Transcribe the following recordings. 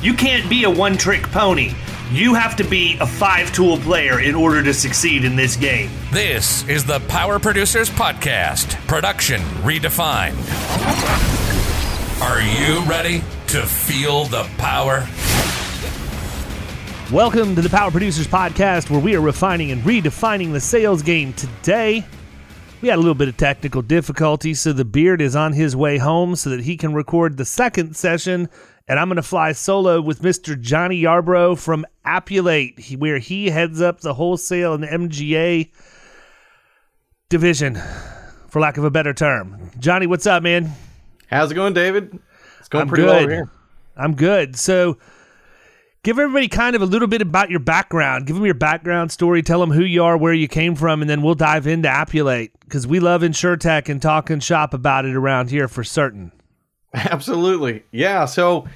You can't be a one trick pony. You have to be a five tool player in order to succeed in this game. This is the Power Producers Podcast, production redefined. Are you ready to feel the power? Welcome to the Power Producers Podcast, where we are refining and redefining the sales game. Today, we had a little bit of technical difficulty, so the beard is on his way home so that he can record the second session. And I'm going to fly solo with Mr. Johnny Yarbrough from Appulate, where he heads up the wholesale and MGA division, for lack of a better term. Johnny, what's up, man? How's it going, David? It's going I'm pretty well good. over here. I'm good. So, give everybody kind of a little bit about your background. Give them your background story. Tell them who you are, where you came from, and then we'll dive into Appulate because we love InsureTech and talk and shop about it around here for certain. Absolutely. Yeah. So,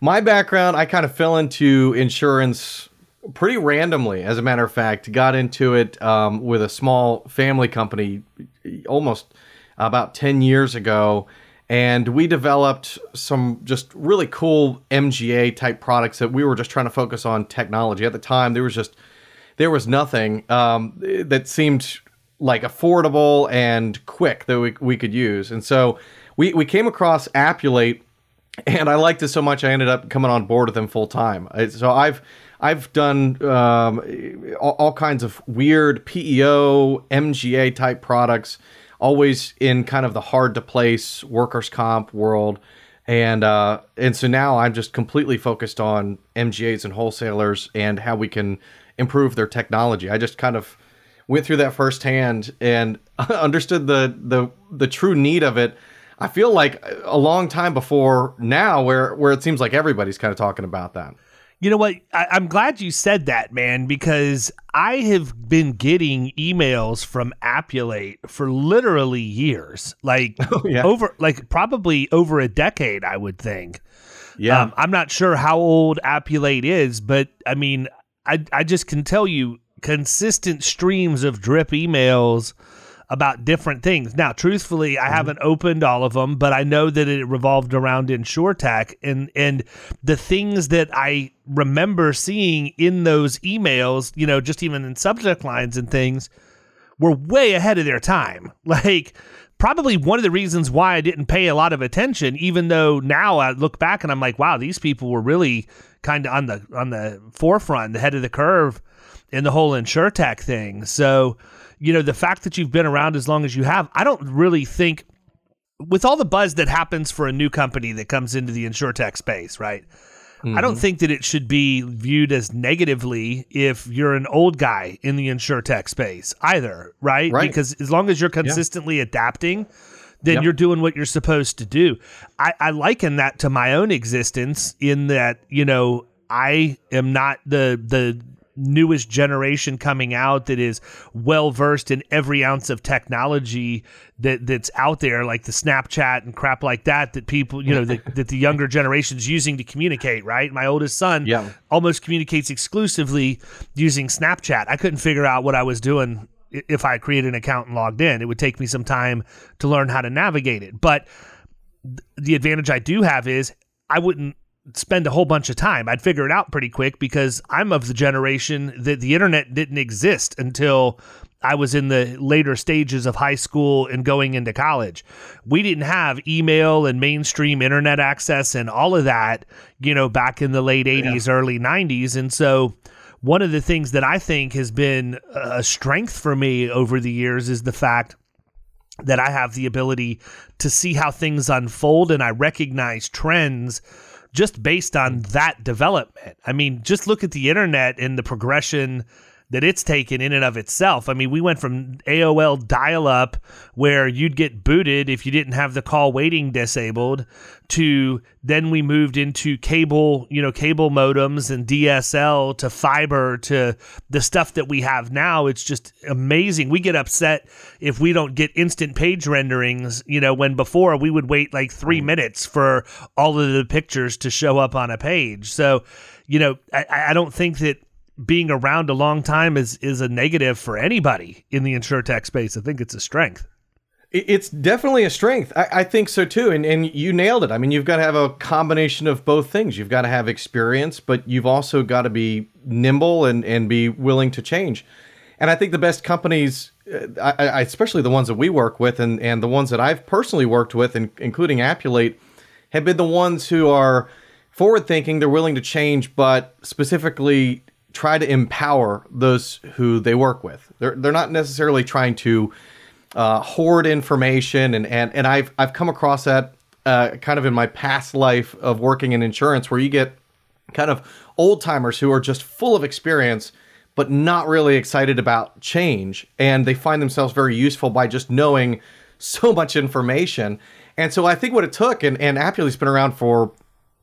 my background, I kind of fell into insurance pretty randomly. As a matter of fact, got into it um, with a small family company almost about 10 years ago. And we developed some just really cool MGA type products that we were just trying to focus on technology. At the time, there was just there was nothing um, that seemed like affordable and quick that we, we could use. And so we, we came across Appulate and I liked it so much I ended up coming on board with them full time. So I've I've done um, all, all kinds of weird PEO, MGA type products, always in kind of the hard to place workers comp world, and uh, and so now I'm just completely focused on MGAs and wholesalers and how we can improve their technology. I just kind of went through that firsthand and understood the the the true need of it. I feel like a long time before now, where where it seems like everybody's kind of talking about that. You know what? I, I'm glad you said that, man, because I have been getting emails from Appulate for literally years, like yeah. over, like probably over a decade, I would think. Yeah, Um, I'm not sure how old Appulate is, but I mean, I I just can tell you consistent streams of drip emails about different things. Now, truthfully, I mm-hmm. haven't opened all of them, but I know that it revolved around InsureTech and and the things that I remember seeing in those emails, you know, just even in subject lines and things, were way ahead of their time. Like probably one of the reasons why I didn't pay a lot of attention, even though now I look back and I'm like, wow, these people were really kind of on the on the forefront, the head of the curve in the whole InsureTech thing. So, you know, the fact that you've been around as long as you have, I don't really think with all the buzz that happens for a new company that comes into the InsureTech space, right? I don't mm-hmm. think that it should be viewed as negatively if you're an old guy in the InsureTech space either, right? Right. Because as long as you're consistently adapting, then Yep. you're doing what you're supposed to do. I, I liken that to my own existence in that, you know, I am not the the newest generation coming out that is well versed in every ounce of technology that that's out there like the snapchat and crap like that that people you know that, that the younger generation's using to communicate right? My oldest son Yeah. almost communicates exclusively using snapchat. I couldn't figure out what i was doing if i created an account and logged in. It would take me some time to learn how to navigate it. But the advantage I do have is I wouldn't spend a whole bunch of time. I'd figure it out pretty quick because I'm of the generation that the internet didn't exist until I was in the later stages of high school and going into college. We didn't have email and mainstream internet access and all of that, you know, back in the late 80s, yeah. early 90s. And so, one of the things that I think has been a strength for me over the years is the fact that I have the ability to see how things unfold and I recognize trends just based on hmm. that development. I mean, just look at the internet and the progression that it's taken in and of itself. I mean, we went from AOL dial up, where you'd get booted if you didn't have the call waiting disabled, to then we moved into cable, you know, cable modems and DSL to fiber to the stuff that we have now. It's just amazing. We get upset if we don't get instant page renderings, you know, when before we would wait like three mm. minutes for all of the pictures to show up on a page. So, you know, I, I don't think that being around a long time is is a negative for anybody in the insure tech space. I think it's a strength. It's definitely a strength. I, I, think so too. And and you nailed it. I mean, you've got to have a combination of both things. You've got to have experience, but you've also got to be nimble and and be willing to change. And I think the best companies, uh, I, I, especially the ones that we work with, and and the ones that I've personally worked with, and, including Appulate, have been the ones who are forward thinking. They're willing to change, but specifically try to empower those who they work with. They're they're not necessarily trying to uh, hoard information, and and and I've I've come across that uh, kind of in my past life of working in insurance, where you get kind of old timers who are just full of experience but not really excited about change and they find themselves very useful by just knowing so much information and so i think what it took and, and Appulate's been around for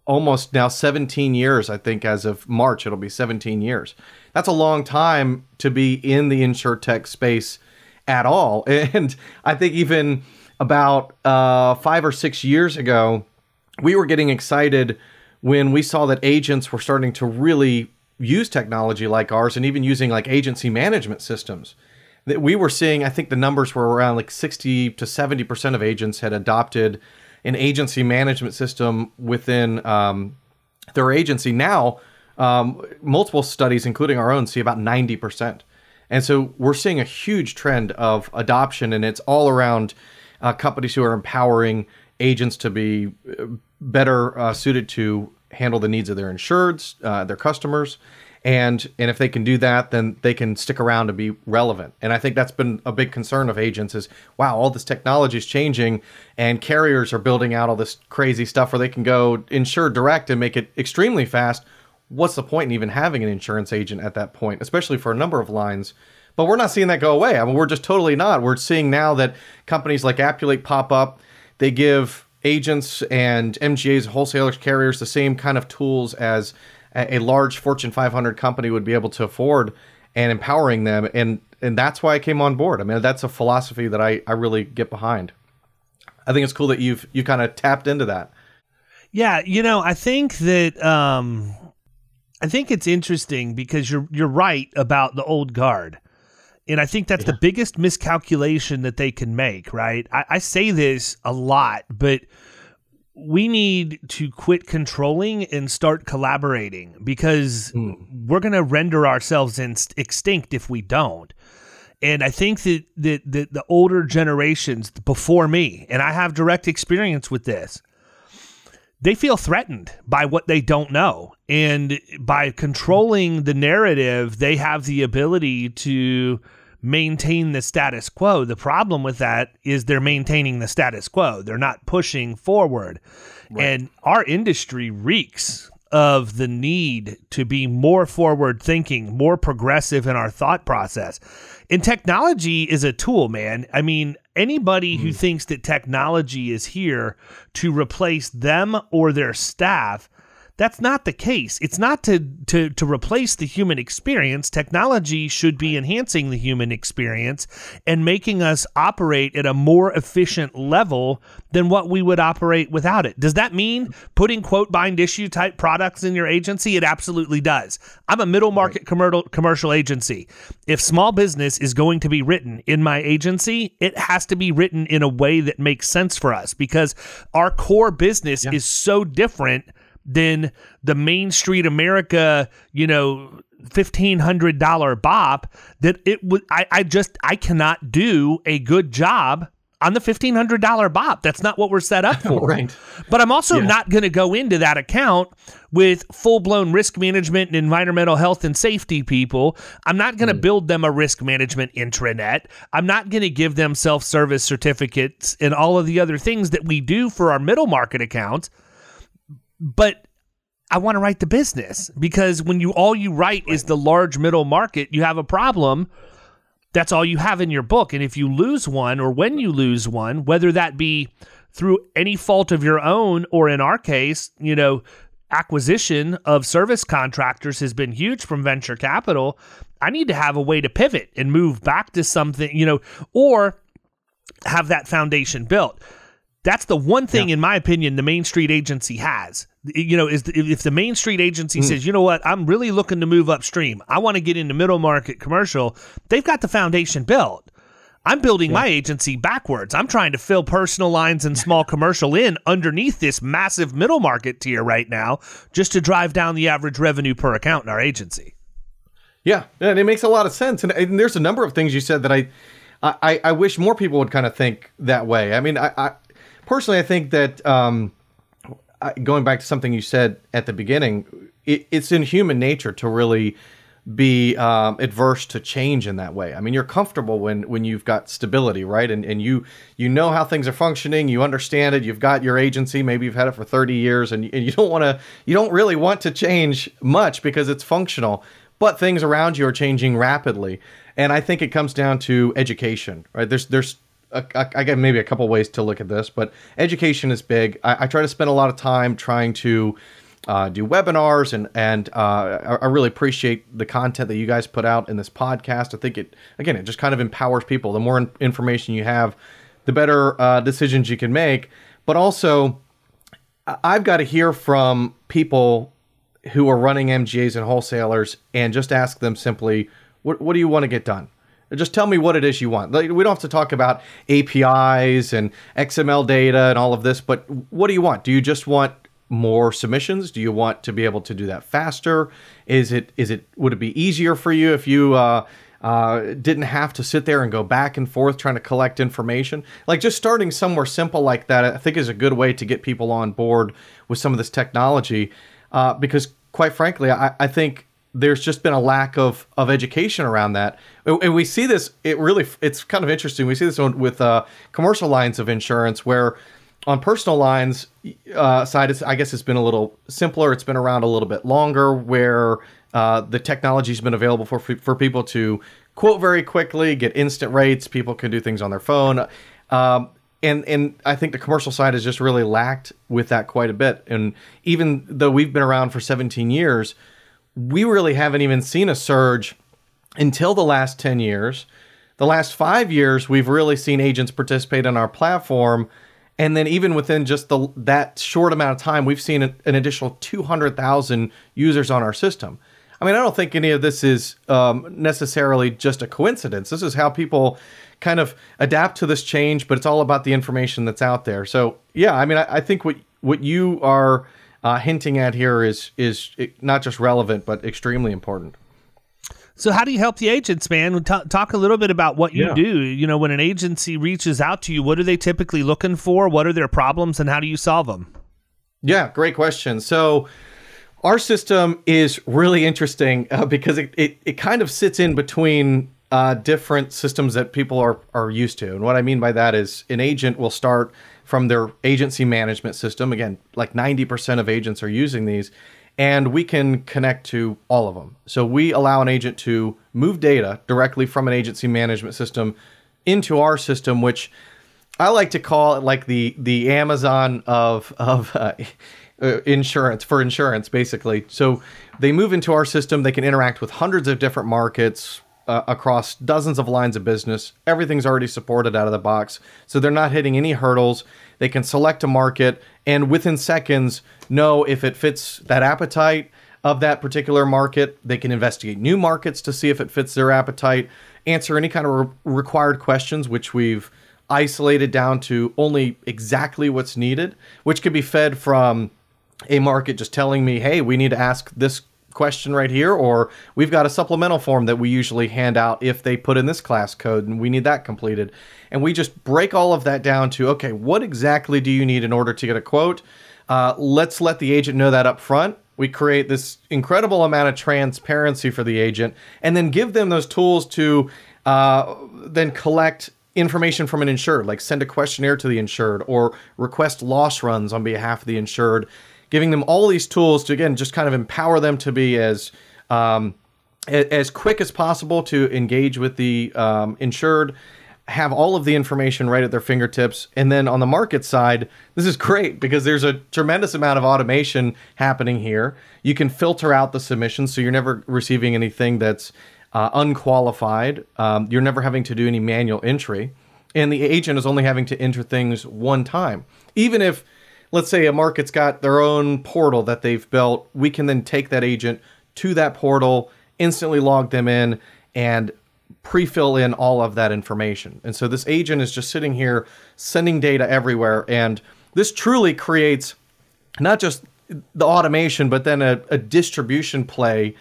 almost now 17 years. I think as of March, it'll be 17 years. That's a long time to be in the insure tech space at all. And I think even about uh, five or six years ago, we were getting excited when we saw that agents were starting to really use technology like ours and even using like agency management systems that we were seeing i think the numbers were around like 60 to 70% of agents had adopted an agency management system within um, their agency. Now, um, multiple studies, including our own, see about 90%. And so we're seeing a huge trend of adoption, and it's all around uh, companies who are empowering agents to be uh, better uh, suited to handle the needs of their insureds, uh, their customers, and and if they can do that then they can stick around and be relevant. And i think that's been a big concern of agents is wow all this technology is changing and carriers are building out all this crazy stuff where they can go insure direct and make it extremely fast. What's the point in even having an insurance agent at that point especially for a number of lines? But we're not seeing that go away. I mean we're just totally not. We're seeing now that companies like Appulate pop up. They give agents and mgas wholesalers carriers the same kind of tools as a, large Fortune 500 company would be able to afford and empowering them. And, and that's why I came on board. I mean, that's a philosophy that I, I really get behind. I think it's cool that you've, you kind of tapped into that. Yeah. You know, I think that, um, I think it's interesting because you're, you're right about the old guard. And I think that's yeah. the biggest miscalculation that they can make, right? I, I say this a lot, but we need to quit controlling and start collaborating because mm. we're going to render ourselves in, extinct if we don't. And I think that, that, that the older generations before me, and I have direct experience with this, they feel threatened by what they don't know. And by controlling the narrative, they have the ability to maintain the status quo. The problem with that is they're maintaining the status quo. They're not pushing forward. Right. And our industry reeks of the need to be more forward thinking, more progressive in our thought process. And technology is a tool, man. I mean, anybody mm. who thinks that technology is here to replace them or their staff that's not the case. It's not to, to, to replace the human experience. Technology should be enhancing the human experience and making us operate at a more efficient level than what we would operate without it. Does that mean putting quote bind issue type products in your agency? It absolutely does. I'm a middle market commercial commercial agency. If small business is going to be written in my agency, it has to be written in a way that makes sense for us because our core business yeah. is so different than the Main Street America, you know, fifteen hundred dollar bop that it would I, I just I cannot do a good job on the fifteen hundred dollar bop. That's not what we're set up for. Right. But I'm also not going to go into that account with full blown risk management and environmental health and safety people. I'm not going to mm. build them a risk management intranet. I'm not going to give them self service certificates and all of the other things that we do for our middle market accounts. But I want to write the business because when you all you write is the large middle market, you have a problem. That's all you have in your book. And if you lose one or when you lose one, whether that be through any fault of your own or in our case, you know, acquisition of service contractors has been huge from venture capital. I need to have a way to pivot and move back to something, you know, or have that foundation built. That's the one thing, in my opinion, the Main Street Agency has. You know, is if the Main Street Agency mm. says, you know what, I'm really looking to move upstream. I want to get into middle market commercial. They've got the foundation built. I'm building my agency backwards. I'm trying to fill personal lines and small commercial in underneath this massive middle market tier right now, just to drive down the average revenue per account in our agency. Yeah, and it makes a lot of sense. And, and there's a number of things you said that I, I, I wish more people would kind of think that way. I mean, I, I personally, I think that um, going back to something you said at the beginning, it, it's in human nature to really be um, adverse to change in that way. I mean, you're comfortable when when you've got stability, right? And and you you know how things are functioning, you understand it. You've got your agency, maybe you've had it for 30 years, and, and you don't want to you don't really want to change much because it's functional. But things around you are changing rapidly, and I think it comes down to education, right? There's there's I got maybe a couple ways to look at this, but education is big. I, I try to spend a lot of time trying to uh, do webinars, and and uh, I, I really appreciate the content that you guys put out in this podcast. I think it again, it just kind of empowers people. The more in- information you have, the better uh, decisions you can make. But also, I've got to hear from people who are running MGAs and wholesalers and just ask them simply, what, what do you want to get done? Just tell me what it is you want. Like, we don't have to talk about APIs and XML data and all of this, but what do you want? Do you just want more submissions? Do you want to be able to do that faster? Is it is it would it be easier for you if you uh, uh, didn't have to sit there and go back and forth trying to collect information? Like just starting somewhere simple like that, I think is a good way to get people on board with some of this technology. Uh, because quite frankly, I, I think there's just been a lack of of education around that, and we see this. It really it's kind of interesting. We see this with uh, commercial lines of insurance where on personal lines uh, side, I guess it's been a little simpler. It's been around a little bit longer, where uh, the technology's been available for for people to quote very quickly, get instant rates. People can do things on their phone, um, and and I think the commercial side has just really lacked with that quite a bit. And even though we've been around for 17 years, we really haven't even seen a surge until the last 10 years. The last five years, we've really seen agents participate in our platform and then even within just the that short amount of time, we've seen an, an additional 200,000 users on our system. I mean, I don't think any of this is um, necessarily just a coincidence. This is how people kind of adapt to this change, but it's all about the information that's out there. So, yeah, I mean, I, I think what what you are uh, hinting at here is is not just relevant, but extremely important. So, how do you help the agents, man? T- talk a little bit about what you Yeah. do. You know, when an agency reaches out to you, what are they typically looking for? What are their problems, and how do you solve them? Yeah, great question. So, our system is really interesting uh, because it, it, it kind of sits in between uh, different systems that people are, are used to. And what I mean by that is an agent will start from their agency management system. Again, like 90% of agents are using these, and we can connect to all of them. So, we allow an agent to move data directly from an agency management system into our system, which I like to call it like the the Amazon of of uh, insurance for insurance, basically. So they move into our system. They can interact with hundreds of different markets uh, across dozens of lines of business. Everything's already supported out of the box, so they're not hitting any hurdles. They can select a market and within seconds know if it fits that appetite of that particular market. They can investigate new markets to see if it fits their appetite. Answer any kind of re- required questions, which we've isolated down to only exactly what's needed, which could be fed from a market just telling me, hey, we need to ask this question right here, or we've got a supplemental form that we usually hand out if they put in this class code and we need that completed. And we just break all of that down to, okay, what exactly do you need in order to get a quote? Uh, let's let the agent know that up front. We create this incredible amount of transparency for the agent and then give them those tools to uh, then collect information from an insured, like send a questionnaire to the insured or request loss runs on behalf of the insured giving them all these tools to again just kind of empower them to be as um, as quick as possible to engage with the um, insured have all of the information right at their fingertips. And then on the market side this is great because there's a tremendous amount of automation happening here. You can filter out the submissions so you're never receiving anything that's uh, unqualified. Um, you're never having to do any manual entry. And the agent is only having to enter things one time. Even if let's say a market's got their own portal that they've built, we can then take that agent to that portal, instantly log them in, and pre-fill in all of that information. And so this agent is just sitting here sending data everywhere, and this truly creates not just the automation, but then a, a distribution play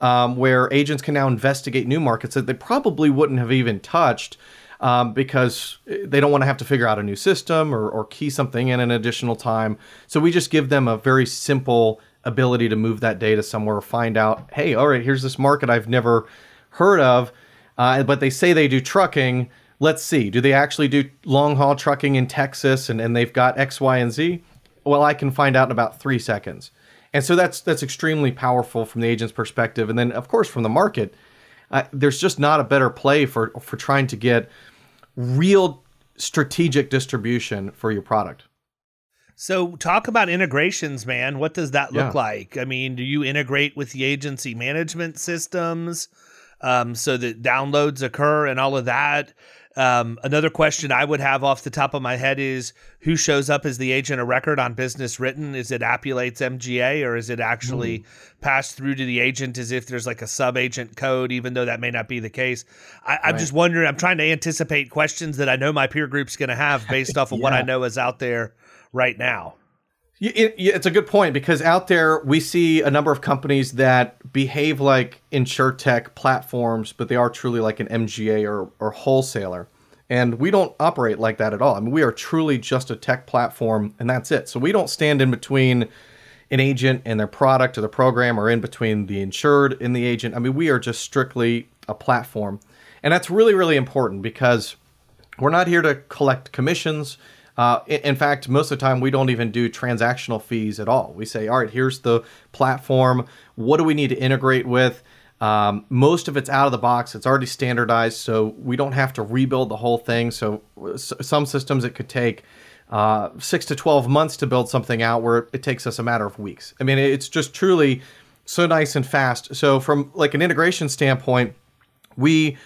um, where agents can now investigate new markets that they probably wouldn't have even touched um, because they don't want to have to figure out a new system or, or key something in an additional time. So we just give them a very simple ability to move that data somewhere, find out, hey, all right, here's this market I've never heard of, uh, but they say they do trucking. Let's see, do they actually do long haul trucking in Texas and, and they've got X, Y, and Z? Well, I can find out in about three seconds. And so that's that's extremely powerful from the agent's perspective. And then, of course, from the market, uh, there's just not a better play for for trying to get real strategic distribution for your product. So, talk about integrations, man. What does that look yeah. like? I mean, do you integrate with the agency management systems um, so that downloads occur and all of that? Um, another question I would have off the top of my head is who shows up as the agent of record on business written? Is it Appulate's MGA or is it actually mm. passed through to the agent as if there's like a sub agent code, even though that may not be the case? I, am just wondering, I'm trying to anticipate questions that I know my peer group's going to have based off of yeah. what I know is out there right now. It's a good point because out there we see a number of companies that behave like insure tech platforms, but they are truly like an MGA or, or wholesaler. And we don't operate like that at all. I mean, we are truly just a tech platform, and that's it. So we don't stand in between an agent and their product or the program, or in between the insured and the agent. I mean, we are just strictly a platform. And that's really, really important because we're not here to collect commissions. Uh, in fact, most of the time, we don't even do transactional fees at all. We say, all right, here's the platform. What do we need to integrate with? Um, most of it's out of the box. It's already standardized, so we don't have to rebuild the whole thing. So, some systems it could take uh, six to 12 months to build something out where it takes us a matter of weeks. I mean, it's just truly so nice and fast. So, from like an integration standpoint, we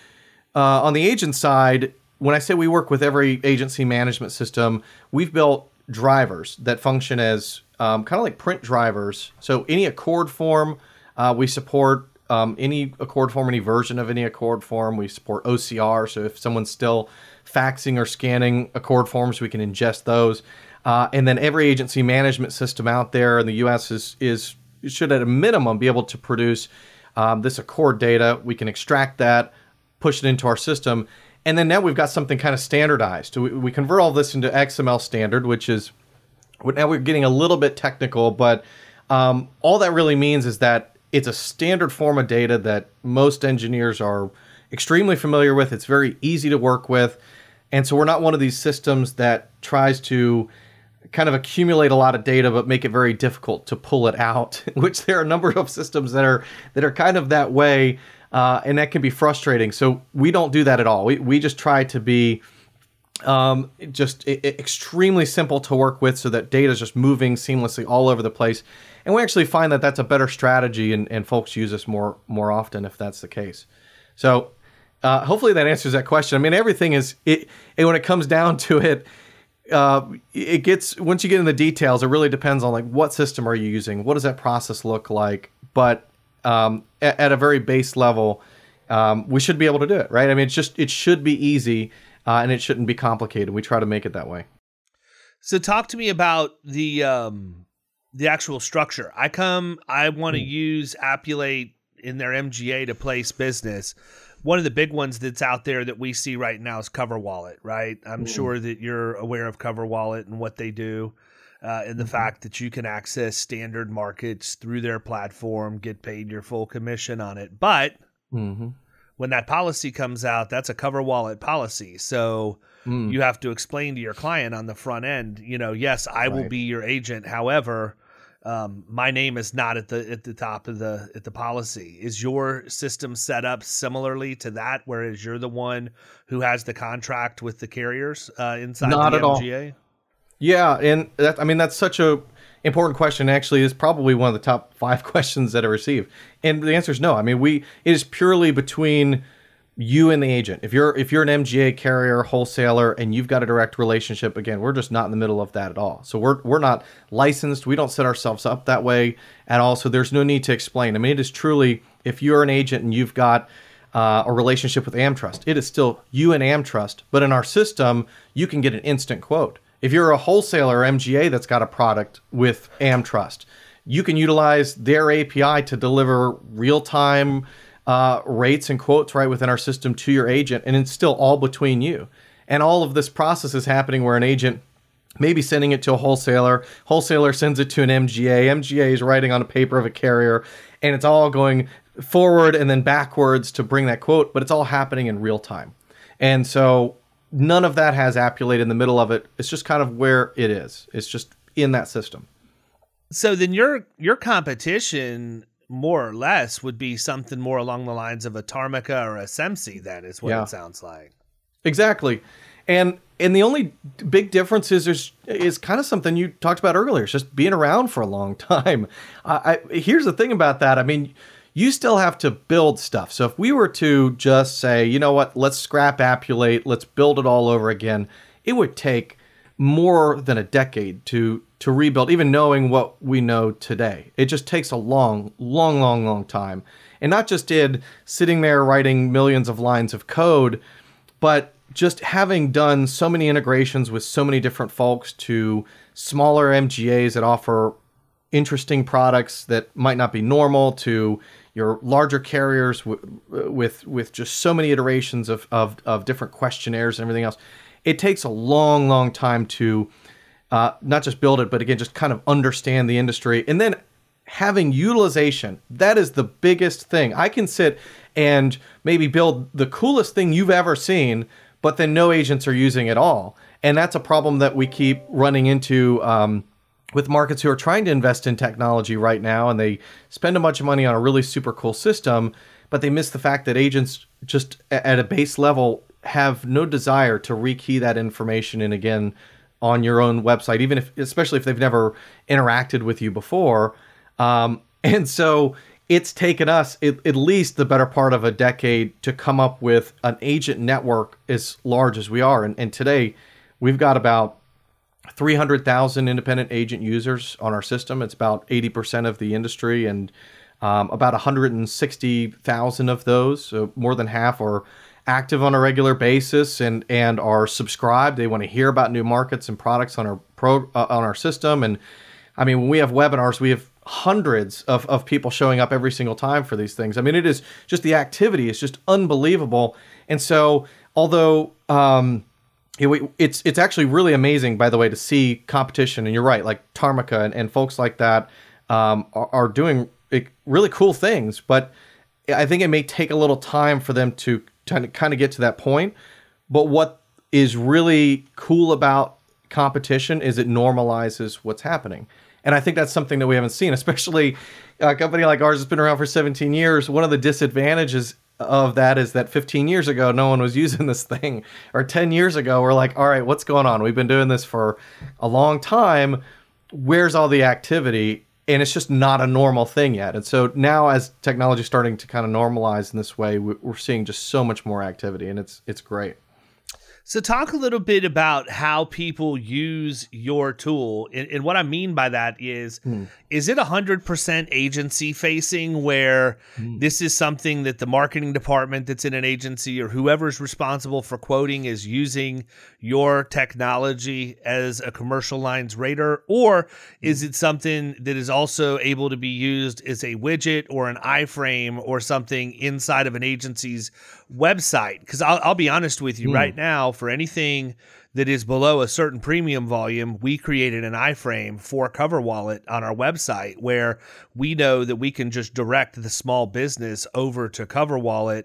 uh, on the agent side, when I say we work with every agency management system, we've built drivers that function as um, kind of like print drivers. So any ACORD form, uh, we support um, any ACORD form, any version of any ACORD form. We support OCR. So if someone's still faxing or scanning ACORD forms, we can ingest those. Uh, and then every agency management system out there in the U.S. is is should at a minimum be able to produce um, this ACORD data. We can extract that, push it into our system, and then now we've got something kind of standardized. We, we convert all this into XML standard, which is now we're getting a little bit technical, but um, all that really means is that it's a standard form of data that most engineers are extremely familiar with. It's very easy to work with. And so we're not one of these systems that tries to kind of accumulate a lot of data but make it very difficult to pull it out, which there are a number of systems that are that are kind of that way uh, and that can be frustrating. So we don't do that at all. We we just try to be um, just extremely simple to work with, so that data is just moving seamlessly all over the place. And we actually find that that's a better strategy, and, and folks use us more more often if that's the case. So uh, hopefully that answers that question. I mean, everything is it, and when it comes down to it. Uh, it gets once you get in the details, it really depends on like what system are you using, what does that process look like. But um, at, at, a very base level, um, we should be able to do it, right? I mean, it's just it should be easy uh, and it shouldn't be complicated. We try to make it that way. So, talk to me about the um, the actual structure. I come, I want to use Appulate in their MGA to place business. One of the big ones that's out there that we see right now is CoverWallet, right? I'm sure that you're aware of CoverWallet and what they do. Uh, and the fact that you can access standard markets through their platform, get paid your full commission on it. But Mm-hmm. when that policy comes out, that's a CoverWallet policy. So Mm. you have to explain to your client on the front end, you know, yes, I will be your agent. However, um, my name is not at the at the top of the at the policy. Is your system set up similarly to that, whereas you're the one who has the contract with the carriers uh, inside Not the at all. Yeah, and that I mean that's such a important question. Actually, is probably one of the top five questions that I receive, and the answer is no. I mean, we it is purely between you and the agent. If you're if you're an MGA carrier, wholesaler, and you've got a direct relationship, again, we're just not in the middle of that at all. So we're we're not licensed. We don't set ourselves up that way at all. So there's no need to explain. I mean, it is truly if you're an agent and you've got uh, a relationship with AmTrust, it is still you and AmTrust. But in our system, you can get an instant quote. If you're a wholesaler MGA that's got a product with AmTrust, you can utilize their API to deliver real time uh, rates and quotes right within our system to your agent, and it's still all between you. And all of this process is happening where an agent maybe sending it to a wholesaler, wholesaler sends it to an MGA, MGA is writing on a paper of a carrier, and it's all going forward and then backwards to bring that quote, but it's all happening in real time. And so none of that has Appulate in the middle of it. It's just kind of where it is. It's just in that system. So then your your competition more or less would be something more along the lines of a Tarmika or a Semsee then is what Yeah. it sounds like. Exactly. And and the only big difference is there's is kind of something you talked about earlier. It's just being around for a long time. I, I here's the thing about that. I mean, you still have to build stuff. So if we were to just say, you know what, let's scrap Appulate, let's build it all over again, it would take more than a decade to to rebuild, even knowing what we know today. It just takes a long, long, long, long time. And not just did sitting there writing millions of lines of code, but just having done so many integrations with so many different folks to smaller MGAs that offer interesting products that might not be normal to your larger carriers w- with with just so many iterations of, of, of different questionnaires and everything else. It takes a long, long time to uh, not just build it, but again, just kind of understand the industry. And then having utilization, that is the biggest thing. I can sit and maybe build the coolest thing you've ever seen, but then no agents are using it all. And that's a problem that we keep running into um, with markets who are trying to invest in technology right now and they spend a bunch of money on a really super cool system, but they miss the fact that agents just at a base level have no desire to rekey that information in again on your own website, even if, especially if they've never interacted with you before. Um, and so it's taken us at, at least the better part of a decade to come up with an agent network as large as we are. And, and today we've got about 300,000 independent agent users on our system. It's about 80% of the industry, and um, about 160,000 of those, so more than half, are active on a regular basis and and are subscribed. They want to hear about new markets and products on our pro uh, on our system. And I mean, when we have webinars, we have hundreds of, of people showing up every single time for these things. I mean, it is just the activity is just unbelievable. And so, although um, it, it's it's actually really amazing, by the way, to see competition. And you're right, like Tarmika and, and folks like that um, are, are doing really cool things. But I think it may take a little time for them to kind of get to that point. But what is really cool about competition is it normalizes what's happening. And I think that's something that we haven't seen, especially a company like ours that's been around for 17 years. One of the disadvantages of that is that 15 years ago, no one was using this thing. Or 10 years ago, we're like, all right, what's going on? We've been doing this for a long time. Where's all the activity? And it's just not a normal thing yet. And so now, as technology is starting to kind of normalize in this way, we- we're seeing just so much more activity, and it's it's great. So, talk a little bit about how people use your tool. And, and what I mean by that is, mm. is it 100% agency facing where mm. this is something that the marketing department that's in an agency or whoever's responsible for quoting is using your technology as a commercial lines rater? Or is it something that is also able to be used as a widget or an iframe or something inside of an agency's website? Because I'll, I'll, be honest with you mm. right now, for anything that is below a certain premium volume, we created an iframe for CoverWallet on our website where we know that we can just direct the small business over to CoverWallet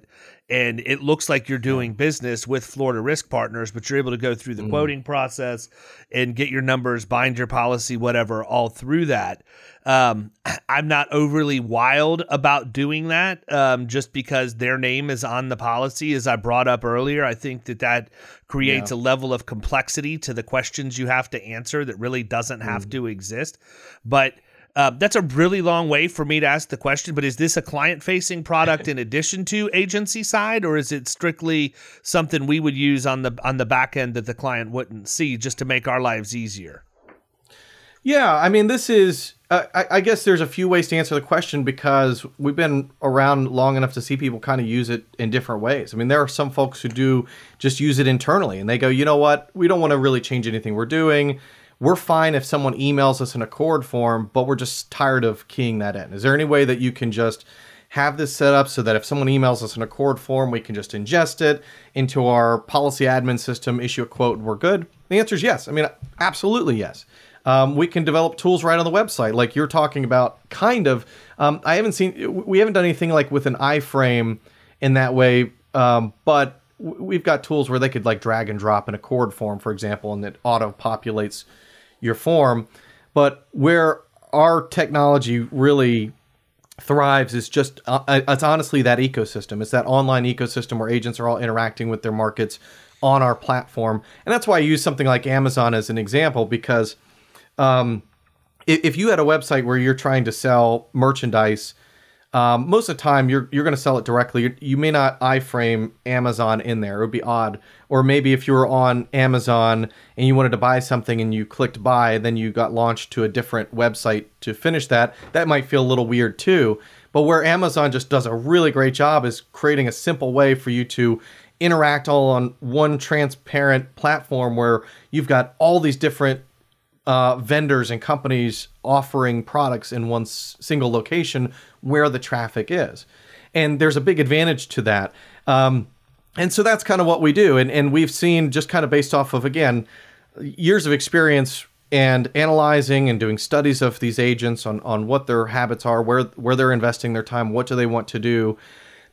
and it looks like you're doing business with Florida Risk Partners, but you're able to go through the mm. quoting process and get your numbers, bind your policy, whatever, all through that. Um, I'm not overly wild about doing that um, just because their name is on the policy, as I brought up earlier. I think that that creates yeah. a level of complexity to the questions you have to answer that really doesn't have mm. to exist. But uh, that's a really long way for me to ask the question, but is this a client facing product in addition to agency side, or is it strictly something we would use on the on the back end that the client wouldn't see just to make our lives easier? Yeah, I mean, this is. Uh, I, I, guess there's a few ways to answer the question because we've been around long enough to see people kind of use it in different ways. I mean, there are some folks who do just use it internally and they go, you know what, we don't want to really change anything we're doing we're fine if someone emails us an ACORD form, but we're just tired of keying that in. Is there any way that you can just have this set up so that if someone emails us an ACORD form, we can just ingest it into our policy admin system, issue a quote, and we're good? The answer is yes. I mean, absolutely yes. Um, we can develop tools right on the website, like you're talking about. Kind of. Um, I haven't seen. We haven't done anything like with an iframe in that way, um, but we've got tools where they could like drag and drop an ACORD form, for example, and it auto populates your form. But where our technology really thrives is just uh, uh, it's honestly that ecosystem. It's that online ecosystem where agents are all interacting with their markets on our platform, and that's why I use something like Amazon as an example because um, if you had a website where you're trying to sell merchandise um, most of the time, you're you're going to sell it directly. You, you may not iframe Amazon in there. It would be odd. Or maybe if you were on Amazon and you wanted to buy something and you clicked buy, then you got launched to a different website to finish that. That might feel a little weird too. But where Amazon just does a really great job is creating a simple way for you to interact all on one transparent platform where you've got all these different uh, vendors and companies offering products in one s- single location where the traffic is. And there's a big advantage to that. Um, and so that's kind of what we do. And, and we've seen just kind of based off of, again, years of experience and analyzing and doing studies of these agents on, on what their habits are, where, where they're investing their time, what do they want to do.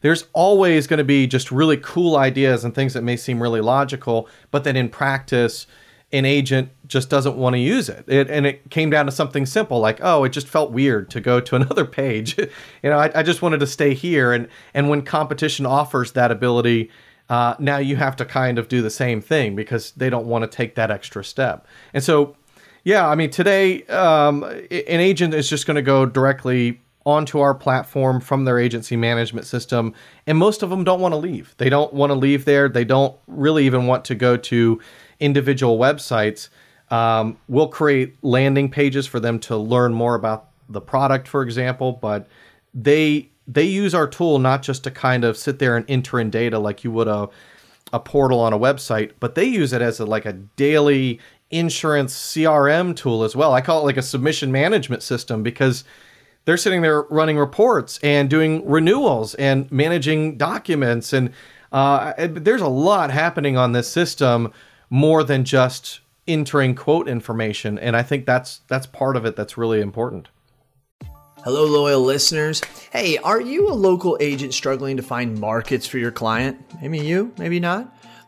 There's always going to be just really cool ideas and things that may seem really logical, but then in practice, an agent just doesn't want to use it. it. And it came down to something simple like, oh, it just felt weird to go to another page. you know, I, I, just wanted to stay here. And and when competition offers that ability, uh, now you have to kind of do the same thing because they don't want to take that extra step. And so, yeah, I mean, today um, an agent is just going to go directly onto our platform from their agency management system and most of them don't want to leave they don't want to leave there they don't really even want to go to individual websites. Um, we'll create landing pages for them to learn more about the product, for example, but they they use our tool not just to kind of sit there and enter in data like you would a a portal on a website, but they use it as a, like a daily insurance CRM tool as well. I call it like a submission management system because they're sitting there running reports and doing renewals and managing documents. And uh, there's a lot happening on this system more than just entering quote information. And i think that's that's part of it that's really important. Hello loyal listeners. Hey are you a local agent struggling to find markets for your client? Maybe you maybe not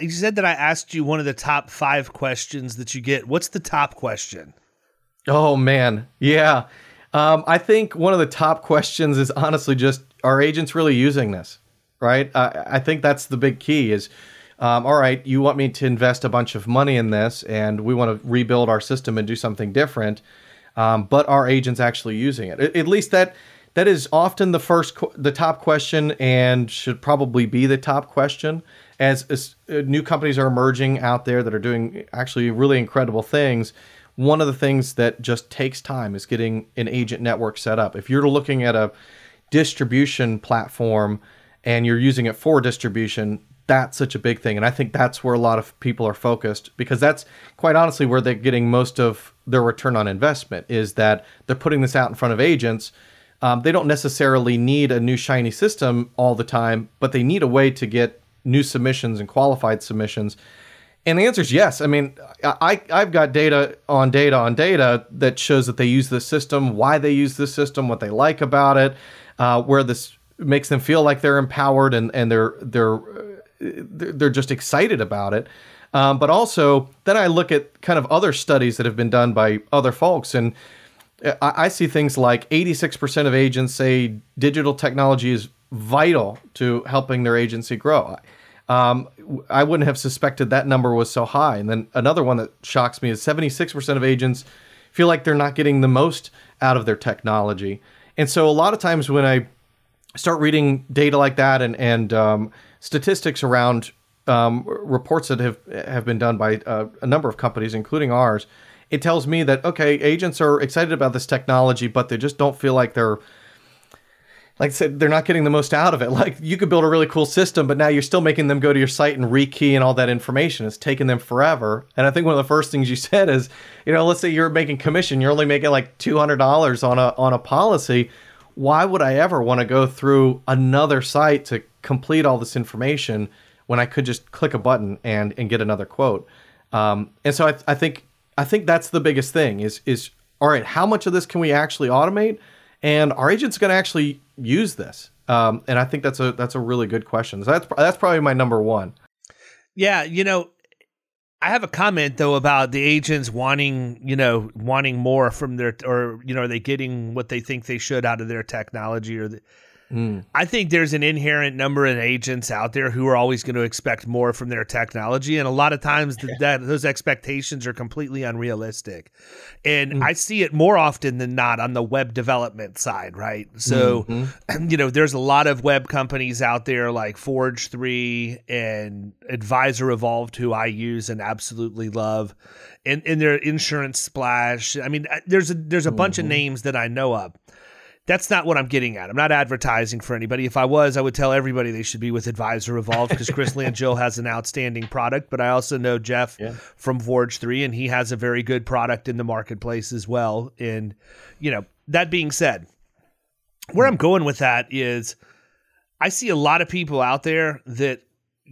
you said that I asked you one of the top 5 questions that you get. What's the top question? Oh man. Yeah. Um, I think one of the top questions is honestly just are agents really using this? Right? Uh, I think that's the big key is um, all right, you want me to invest a bunch of money in this and we want to rebuild our system and do something different. Um, but are agents actually using it? At, at least that that is often the first the top question and should probably be the top question as, as uh, new companies are emerging out there that are doing actually really incredible things one of the things that just takes time is getting an agent network set up. If you're looking at a distribution platform and you're using it for distribution that's such a big thing. And i think that's where a lot of people are focused because that's quite honestly where they're getting most of their return on investment is that they're putting this out in front of agents. Um, they don't necessarily need a new shiny system all the time, but they need a way to get new submissions and qualified submissions. And the answer is yes. I mean, I, I've got data on data on data that shows that they use this system, why they use this system, what they like about it, uh, where this makes them feel like they're empowered and, and they're they're they're just excited about it. Um, but also, then I look at kind of other studies that have been done by other folks, and I, see things like 86% of agents say digital technology is vital to helping their agency grow. Um, I wouldn't have suspected that number was so high. And then another one that shocks me is 76% of agents feel like they're not getting the most out of their technology. And so a lot of times when I start reading data like that and, and um, statistics around um, reports that have have been done by uh, a number of companies, including ours, it tells me that okay, agents are excited about this technology, but they just don't feel like they're like I said, they're not getting the most out of it. Like you could build a really cool system, but now you're still making them go to your site and rekey and all that information. It's taking them forever. And I think one of the first things you said is, you know, let's say you're making commission, you're only making like two hundred dollars on a on a policy. Why would I ever want to go through another site to complete all this information when I could just click a button and and get another quote? Um, and so I, I think I think that's the biggest thing is is all right, how much of this can we actually automate? And our agents going to actually use this? Um, and I think that's a that's a really good question. So that's that's probably my number one. Yeah, you know, I have a comment though about the agents wanting, you know, wanting more from their, or you know, are they getting what they think they should out of their technology, or the, Mm. I think there's an inherent number of agents out there who are always going to expect more from their technology, and a lot of times that, that those expectations are completely unrealistic. And mm. I see it more often than not on the web development side, right? So, mm-hmm. you know, there's a lot of web companies out there like Forge Three and Advisor Evolved, who I use and absolutely love, and and their Insurance Splash. I mean, uh, there's a there's a mm-hmm. bunch of mm-hmm. names that I know of that's not what I'm getting at. I'm not advertising for anybody. If I was, I would tell everybody they should be with Advisor Evolved because Chris Langille has an outstanding product. But I also know Jeff yeah. from Forge 3, and he has a very good product in the marketplace as well. And, you know, that being said, where I'm going with that is I see a lot of people out there that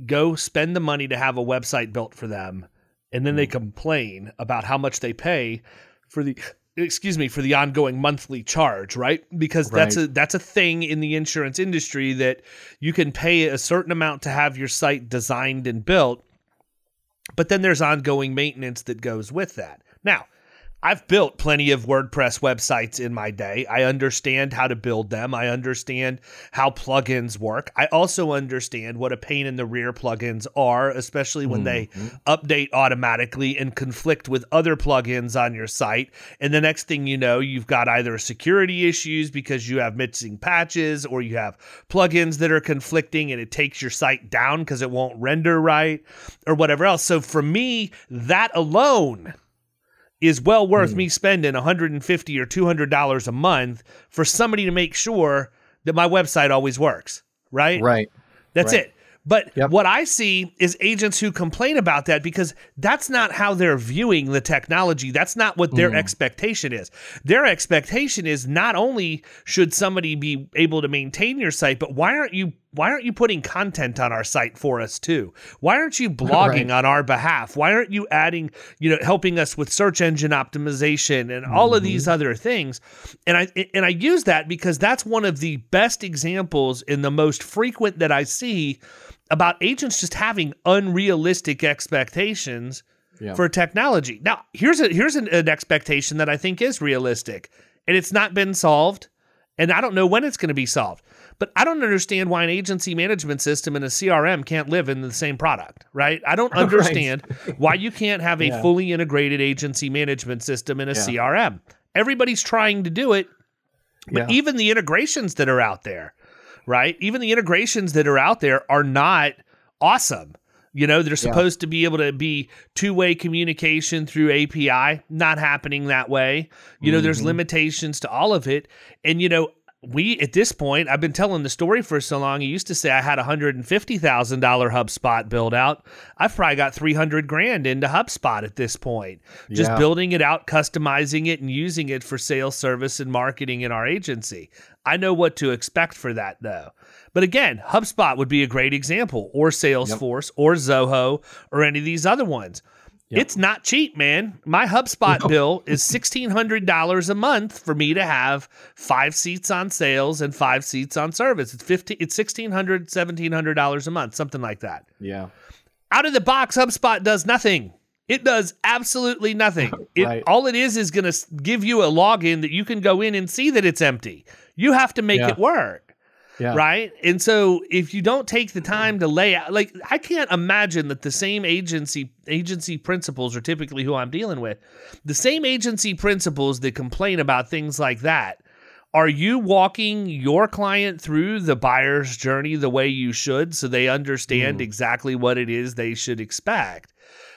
go spend the money to have a website built for them, and then they mm. complain about how much they pay for the excuse me for the ongoing monthly charge right because right. that's a that's a thing in the insurance industry that you can pay a certain amount to have your site designed and built but then there's ongoing maintenance that goes with that now I've built plenty of WordPress websites in my day. I understand how to build them. I understand how plugins work. I also understand what a pain in the rear plugins are, especially when mm-hmm. they update automatically and conflict with other plugins on your site. And the next thing you know, you've got either security issues because you have missing patches or you have plugins that are conflicting and it takes your site down because it won't render right or whatever else. So for me, that alone is well worth mm. me spending 150 or 200 dollars a month for somebody to make sure that my website always works right right that's right. it But Yep. what I see is agents who complain about that because that's not how they're viewing the technology. That's not what their expectation is. Their expectation is not only should somebody be able to maintain your site, but why aren't you why aren't you putting content on our site for us too? Why aren't you blogging Right. on our behalf? Why aren't you adding, you know, helping us with search engine optimization and all of these mm-hmm. other things? And I and I use that because that's one of the best examples and the most frequent that I see about agents just having unrealistic expectations Yeah. for technology. Now, here's a here's an, an expectation that I think is realistic, and it's not been solved, and I don't know when it's going to be solved. But I don't understand why an agency management system and a CRM can't live in the same product, right? I don't understand why you can't have a Yeah. fully integrated agency management system in a Yeah. CRM. Everybody's trying to do it, but Yeah. even the integrations that are out there, right? Even the integrations that are out there are not awesome. You know, they're supposed to be able to be two way communication through API, not happening that way. You know, there's mm-hmm. limitations to all of it. And, you know, we at this point, I've been telling the story for so long. I used to say I had a hundred and fifty thousand dollar HubSpot build out. I've probably got three hundred grand into HubSpot at this point. Just Yeah. building it out, customizing it, and using it for sales, service, and marketing in our agency. I know what to expect for that though. But again, HubSpot would be a great example, or Salesforce, or Zoho, or any of these other ones. It's not cheap, man. My HubSpot bill is sixteen hundred dollars a month for me to have five seats on sales and five seats on service. It's fifteen. It's sixteen hundred, seventeen hundred dollars a month, something like that. Yeah. Out of the box, HubSpot does nothing. It does absolutely nothing. It, Right. All it is is going to give you a login that you can go in and see that it's empty. You have to make Yeah. it work Yeah. right? And so if you don't take the time to lay out, like I can't imagine that the same agency agency principals are typically who I'm dealing with. The same agency principals that complain about things like that. Are you walking your client through the buyer's journey the way you should so they understand hmm. exactly what it is they should expect?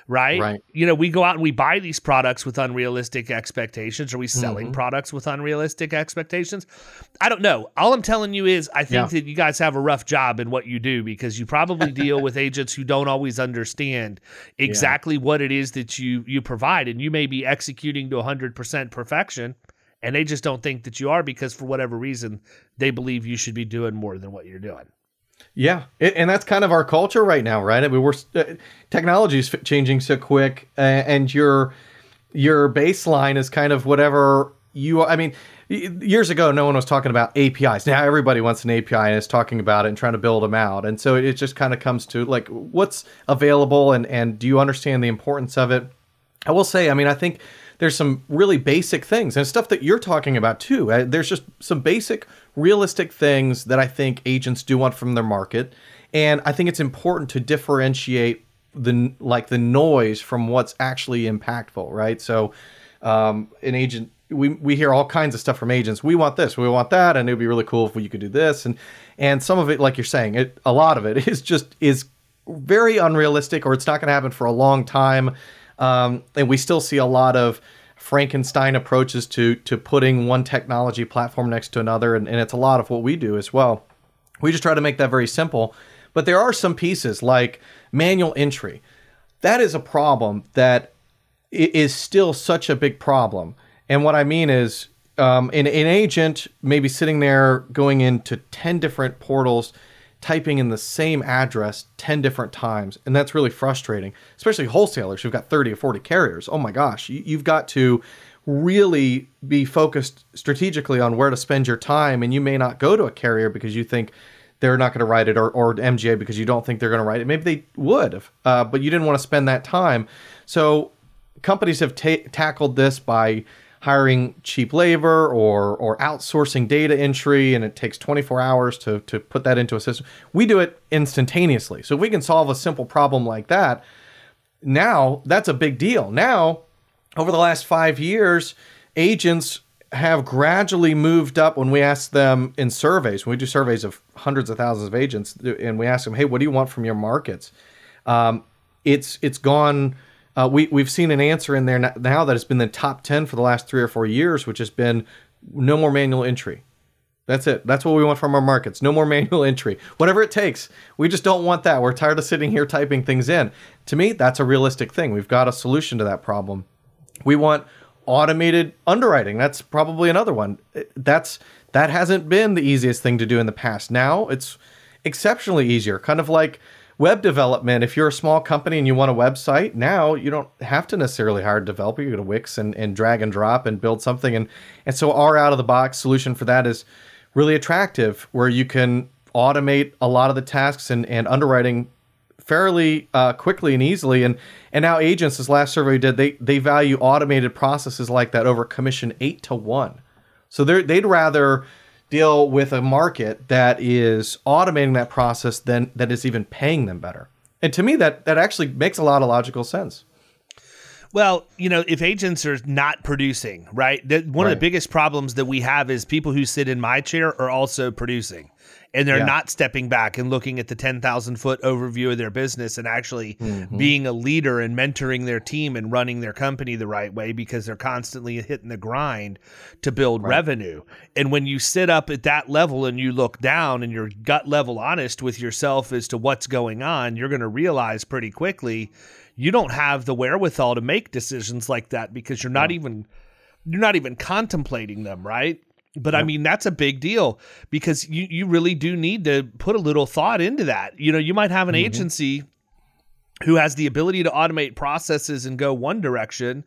Right? Right. You know, we go out and we buy these products with unrealistic expectations. Are we selling mm-hmm. products with unrealistic expectations? I don't know. All I'm telling you is I think Yeah. that you guys have a rough job in what you do because you probably deal with agents who don't always understand exactly what it is that you you provide and you may be executing to 100% perfection and they just don't think that you are because for whatever reason they believe you should be doing more than what you're doing. Yeah, it, and that's kind of our culture right now, right? I mean, we're uh, technology is changing so quick, uh, and your your baseline is kind of whatever you. I mean, years ago, no one was talking about APIs. Now everybody wants an API and is talking about it and trying to build them out, and so it just kind of comes to like what's available and and do you understand the importance of it? I will say, I mean, I think there's some really basic things and stuff that you're talking about too. Uh, there's just some basic, realistic things that I think agents do want from their market, and I think it's important to differentiate the like the noise from what's actually impactful, right? So, um, an agent. We, we hear all kinds of stuff from agents. We want this, we want that, and it would be really cool if you could do this. And and some of it, like you're saying, it a lot of it is just is very unrealistic or it's not going to happen for a long time. Um, and we still see a lot of Frankenstein approaches to to putting one technology platform next to another, and, and it's a lot of what we do as well. We just try to make that very simple. But there are some pieces like manual entry. That is a problem that is still such a big problem. And what I mean is, um, an, an agent maybe sitting there going into 10 different portals, typing in the same address 10 different times. And that's really frustrating, especially wholesalers who've got 30 or 40 carriers. Oh my gosh, you, you've got to really be focused strategically on where to spend your time. And you may not go to a carrier because you think they're not going to write it or, or MGA because you don't think they're going to write it. Maybe they would uh, but you didn't want to spend that time. So companies have ta- tackled this by hiring cheap labor or or outsourcing data entry and it takes 24 hours to to put that into a system. We do it instantaneously. So if we can solve a simple problem like that, now that's a big deal. Now, over the last 5 years, agents have gradually moved up when we ask them in surveys. When we do surveys of hundreds of thousands of agents and we ask them, "Hey, what do you want from your markets?" Um, it's it's gone uh, we we've seen an answer in there now that has been the top ten for the last three or four years, which has been no more manual entry. That's it. That's what we want from our markets. No more manual entry. Whatever it takes. We just don't want that. We're tired of sitting here typing things in. To me, that's a realistic thing. We've got a solution to that problem. We want automated underwriting. That's probably another one. That's that hasn't been the easiest thing to do in the past. Now it's exceptionally easier. Kind of like web development. If you're a small company and you want a website, now you don't have to necessarily hire a developer. You go to Wix and, and drag and drop and build something. And and so our out of the box solution for that is really attractive where you can automate a lot of the tasks and, and underwriting fairly uh, quickly and easily. And and now agents, this last survey we did, they they value automated processes like that over commission eight to one. So they they'd rather deal with a market that is automating that process than that is even paying them better. And to me, that that actually makes a lot of logical sense. Well, you know, if agents are not producing, right? One Right. of the biggest problems that we have is people who sit in my chair are also producing. And they're Yeah. not stepping back and looking at the 10,000 foot overview of their business and actually Mm-hmm. being a leader and mentoring their team and running their company the right way because they're constantly hitting the grind to build revenue. And when you sit up at that level and you look down and you're gut level honest with yourself as to what's going on, you're going to realize pretty quickly you don't have the wherewithal to make decisions like that because you're not even you're not even contemplating them, right? But I mean that's a big deal because you you really do need to put a little thought into that. You know, you might have an mm-hmm. agency who has the ability to automate processes and go one direction,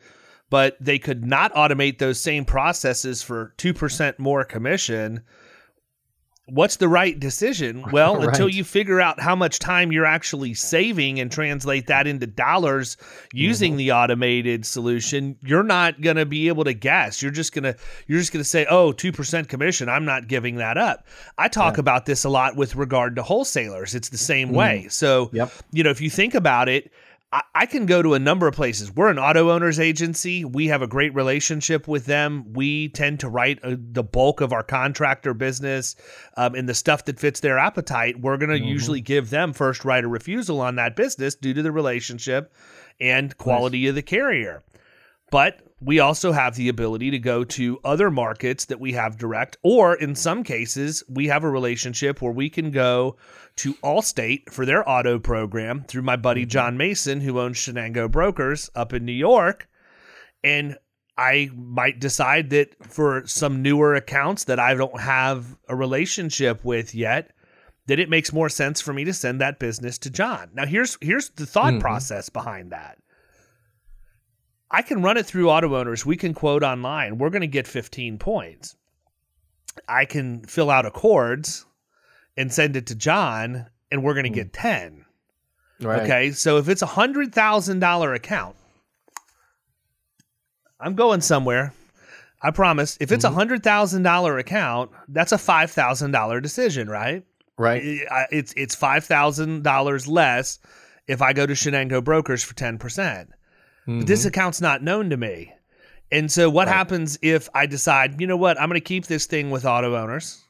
but they could not automate those same processes for 2% more commission. What's the right decision? Well, until you figure out how much time you're actually saving and translate that into dollars using mm-hmm. the automated solution, you're not going to be able to guess. You're just going to you're just going to say, "Oh, 2% commission, I'm not giving that up." I talk about this a lot with regard to wholesalers. It's the same way. Mm. So, Yep. you know, if you think about it, I, I can go to a number of places. We're an auto owners agency. We have a great relationship with them. We tend to write uh, the bulk of our contractor business um, and the stuff that fits their appetite. We're going to usually give them first right of refusal on that business due to the relationship and quality of the carrier. But we also have the ability to go to other markets that we have direct, or in some cases, we have a relationship where we can go to Allstate for their auto program through my buddy mm-hmm. John Mason, who owns Shenango Brokers up in New York. And I might decide that for some newer accounts that I don't have a relationship with yet, that it makes more sense for me to send that business to John. Now here's here's the thought mm-hmm. process behind that. I can run it through auto owners. We can quote online. We're going to get 15 points. I can fill out ACORDs and send it to John, and we're going to hmm. get 10. Right. Okay. So if it's a $100,000 account, I'm going somewhere. I promise. If it's a mm-hmm. $100,000 account, that's a $5,000 decision, right? Right. It's it's $5,000 less if I go to Shenango Brokers for 10%. But Mm-hmm. this account's not known to me. And so what happens if I decide, you know what, I'm going to keep this thing with auto owners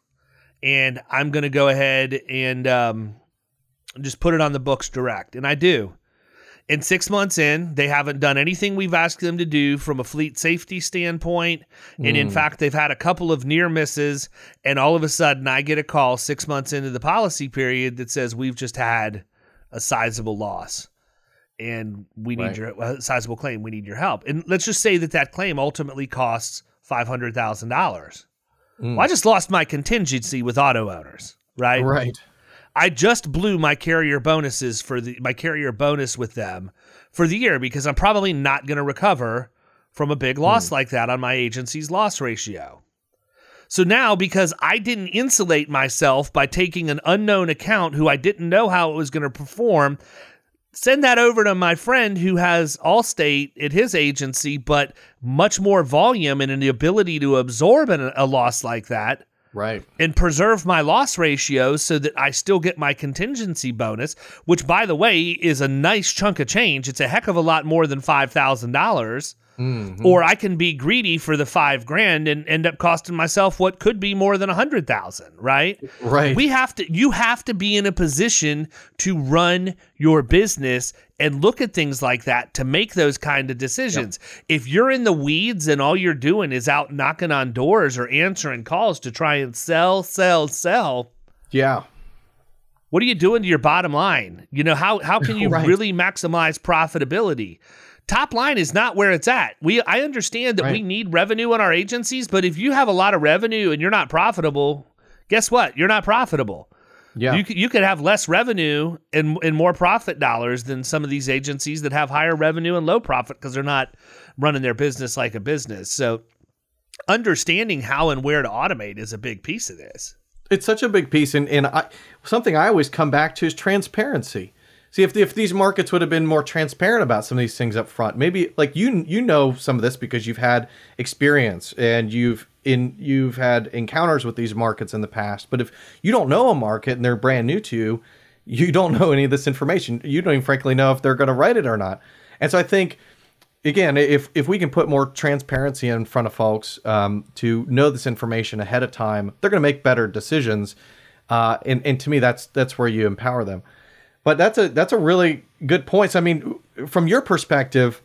and I'm going to go ahead and um, just put it on the books direct. And I do. And six months in, they haven't done anything we've asked them to do from a fleet safety standpoint. And in fact, they've had a couple of near misses. And all of a sudden, I get a call six months into the policy period that says we've just had a sizable loss and we need Right. your a sizable claim. We need your help. And let's just say that that claim ultimately costs five hundred thousand dollars. Mm. Well, I just lost my contingency with auto owners, right? Right. I just blew my carrier bonuses for the my carrier bonus with them for the year because I'm probably not going to recover from a big hmm. loss like that on my agency's loss ratio. So now because I didn't insulate myself by taking an unknown account who I didn't know how it was going to perform, send that over to my friend who has Allstate at his agency but much more volume and the ability to absorb an, a loss like that Right. and preserve my loss ratio so that I still get my contingency bonus, which by the way is a nice chunk of change. It's a heck of a lot more than five thousand dollars. Mm-hmm. Or I can be greedy for the five grand and end up costing myself what could be more than a hundred thousand, right? Right. We have to you have to be in a position to run your business and look at things like that to make those kind of decisions. Yep. If you're in the weeds and all you're doing is out knocking on doors or answering calls to try and sell, sell, sell. Yeah. What are you doing to your bottom line? You know, how how can you right. really maximize profitability? Top line is not where it's at. We I understand that right. we need revenue in our agencies, but if you have a lot of revenue and you're not profitable, guess what? You're not profitable. Yeah. You, you could have less revenue and, and more profit dollars than some of these agencies that have higher revenue and low profit because they're not running their business like a business. So understanding how and where to automate is a big piece of this. It's such a big piece. And, and I, something I always come back to is transparency. See, if, if these markets would have been more transparent about some of these things up front, maybe like you you know some of this because you've had experience and you've in you've had encounters with these markets in the past. But if you don't know a market and they're brand new to you, you don't know any of this information. You don't even frankly know if they're going to write it or not. And so I think again, if if we can put more transparency in front of folks um, to know this information ahead of time, they're going to make better decisions. Uh, and and to me, that's that's where you empower them. But that's a that's a really good point. So, I mean, from your perspective,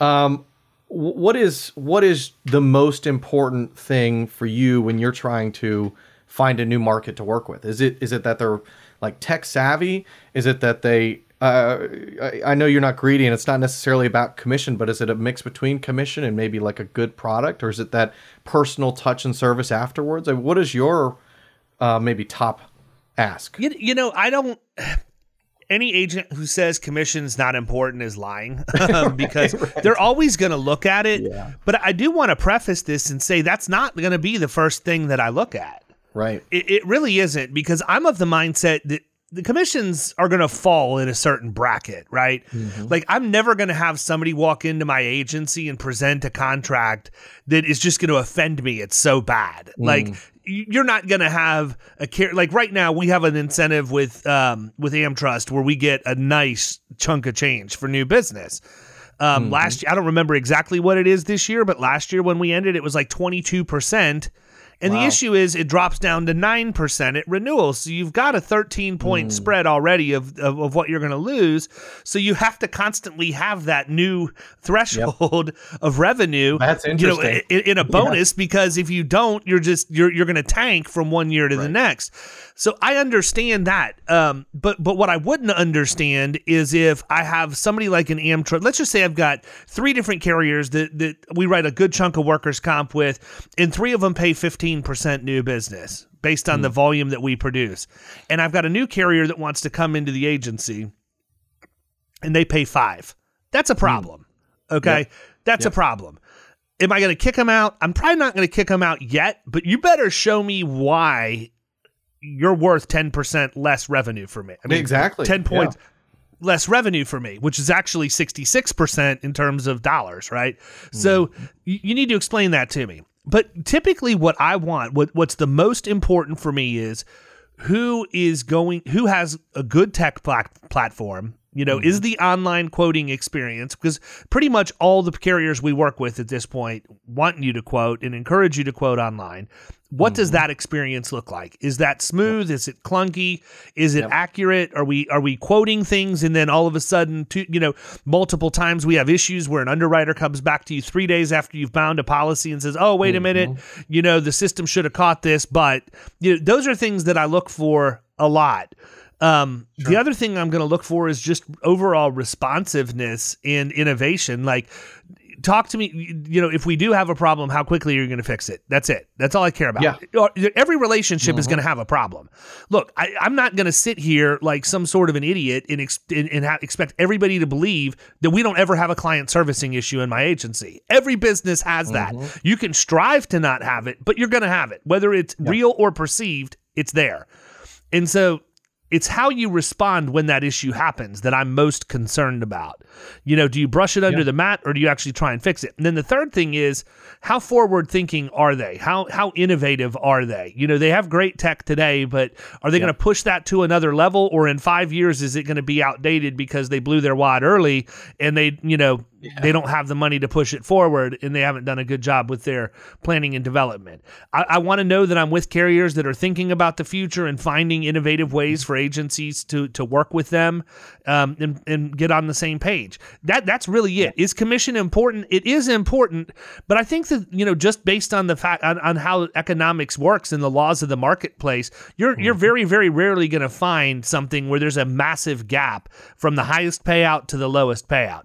um, what is what is the most important thing for you when you're trying to find a new market to work with? Is it is it that they're like tech savvy? Is it that they uh, I, I, know you're not greedy and it's not necessarily about commission, but is it a mix between commission and maybe like a good product, or is it that personal touch and service afterwards? What is your uh, maybe top ask. You, you know, I don't. Any agent who says commission's not important is lying um, because right. they're always going to look at it. Yeah. But I do want to preface this and say that's not going to be the first thing that I look at. Right. It, it really isn't because I'm of the mindset that the commissions are going to fall in a certain bracket, right? Mm-hmm. Like I'm never going to have somebody walk into my agency and present a contract that is just going to offend me. It's so bad. Mm. Like you're not going to have a care like right now we have an incentive with um with AmTrust where we get a nice chunk of change for new business. Um mm-hmm. last year I don't remember exactly what it is this year, but last year when we ended it was like 22% and wow. the issue is it drops down to 9% at renewal. So you've got a 13 point mm. spread already of, of, of what you're going to lose. So you have to constantly have that new threshold yep. of revenue. That's interesting. You know, in, in a bonus yeah. because if you don't, you're just, you're, you're going to tank from one year to right. the next. So I understand that. Um, but, but what I wouldn't understand is if I have somebody like an AmTrust. let's just say I've got three different carriers that, that we write a good chunk of workers' comp with, and three of them pay 15% new business based on mm. the volume that we produce. And I've got a new carrier that wants to come into the agency and they pay five. That's a problem. Mm. Okay. Yep. That's yep. a problem. Am I going to kick them out? I'm probably not going to kick them out yet, but you better show me why you're worth 10% less revenue for me. I mean, exactly. 10 points yeah. less revenue for me, which is actually 66% in terms of dollars, right? Mm. So you, you need to explain that to me. But typically what I want, what what's the most important for me is who is going who has a good tech plat- platform you know, mm-hmm. is the online quoting experience because pretty much all the carriers we work with at this point want you to quote and encourage you to quote online. What mm-hmm. does that experience look like? Is that smooth? Yep. Is it clunky? Is it yep. accurate? Are we are we quoting things and then all of a sudden, to, you know, multiple times we have issues where an underwriter comes back to you three days after you've bound a policy and says, "Oh, wait mm-hmm. a minute, you know, the system should have caught this." But you know, those are things that I look for a lot. Um, sure. The other thing I'm going to look for is just overall responsiveness and innovation. Like, talk to me. You know, if we do have a problem, how quickly are you going to fix it? That's it. That's all I care about. Yeah. Every relationship mm-hmm. is going to have a problem. Look, I, am not going to sit here like some sort of an idiot and, ex- and, and ha- expect everybody to believe that we don't ever have a client servicing issue in my agency. Every business has mm-hmm. that. You can strive to not have it, but you're going to have it, whether it's yeah. real or perceived. It's there. And so it's how you respond when that issue happens that I'm most concerned about. You know, do you brush it under yeah. the mat or do you actually try and fix it? And then the third thing is how forward thinking are they? How how innovative are they? You know, they have great tech today, but are they yeah. going to push that to another level or in 5 years is it going to be outdated because they blew their wad early and they, you know, they don't have the money to push it forward and they haven't done a good job with their planning and development. I, I want to know that I'm with carriers that are thinking about the future and finding innovative ways for agencies to to work with them um, and, and get on the same page. That that's really it. Is commission important? It is important, but I think that you know just based on the fact on, on how economics works and the laws of the marketplace, you're you're very very rarely going to find something where there's a massive gap from the highest payout to the lowest payout.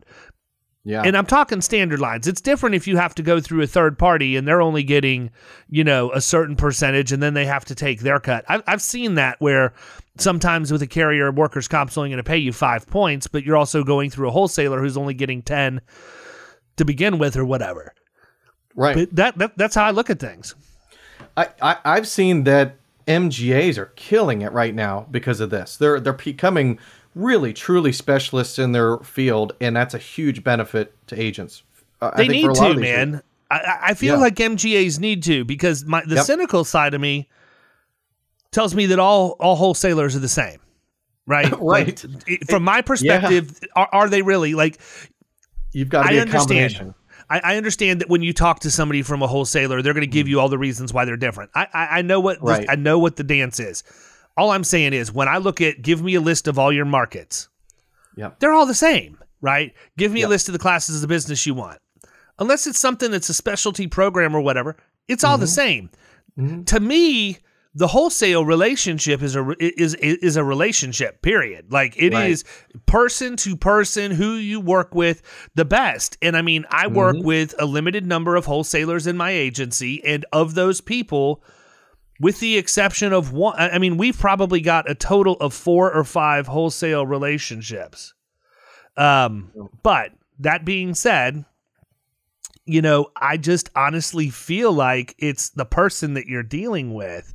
Yeah. And I'm talking standard lines. It's different if you have to go through a third party and they're only getting, you know, a certain percentage and then they have to take their cut. I've, I've seen that where sometimes with a carrier, workers' comp's only going to pay you five points, but you're also going through a wholesaler who's only getting 10 to begin with or whatever. right. But that, that that's how I look at things. I, I I've seen that MGAs are killing it right now because of this. They're they're becoming really truly specialists in their field, and that's a huge benefit to agents. Uh, They need to, man. I- I, I feel Yeah. like MGAs need to because my the Yep. cynical side of me tells me that all all wholesalers are the same, right? Right. Like, it- from my perspective, are, are they really like? You've got to I be a understand. combination. I, I understand that when you talk to somebody from a wholesaler, they're going to give you all the reasons why they're different. I I, I know what this- Right. I know what the dance is. All I'm saying is when I look at give me a list of all your markets, Yep. they're all the same, right? Give me a list of the classes of business you want. Unless it's something that's a specialty program or whatever, it's all the mm-hmm. same. Mm-hmm. To me, the wholesale relationship is a is is a relationship. Period. Like it is Right. person to person who you work with the best. And I mean, I work mm-hmm. with a limited number of wholesalers in my agency, and of those people, with the exception of one, I mean, we've probably got a total of four or five wholesale relationships. Um, but that being said, you know, I just honestly feel like it's the person that you're dealing with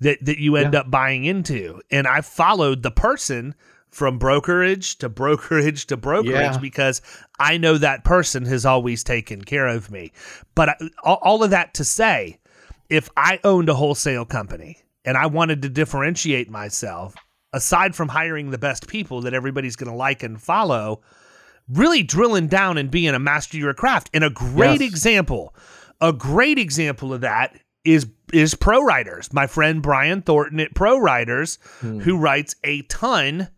that that you end up buying into. And I followed the person from brokerage to brokerage to brokerage Yeah. because I know that person has always taken care of me. But I, all, all of that to say, if I owned a wholesale company and I wanted to differentiate myself, aside from hiring the best people that everybody's going to like and follow, really drilling down and being a master of your craft. And a great Yes. example, a great example of that is is ProWriters. My friend Brian Thornton at ProWriters, hmm. who writes a ton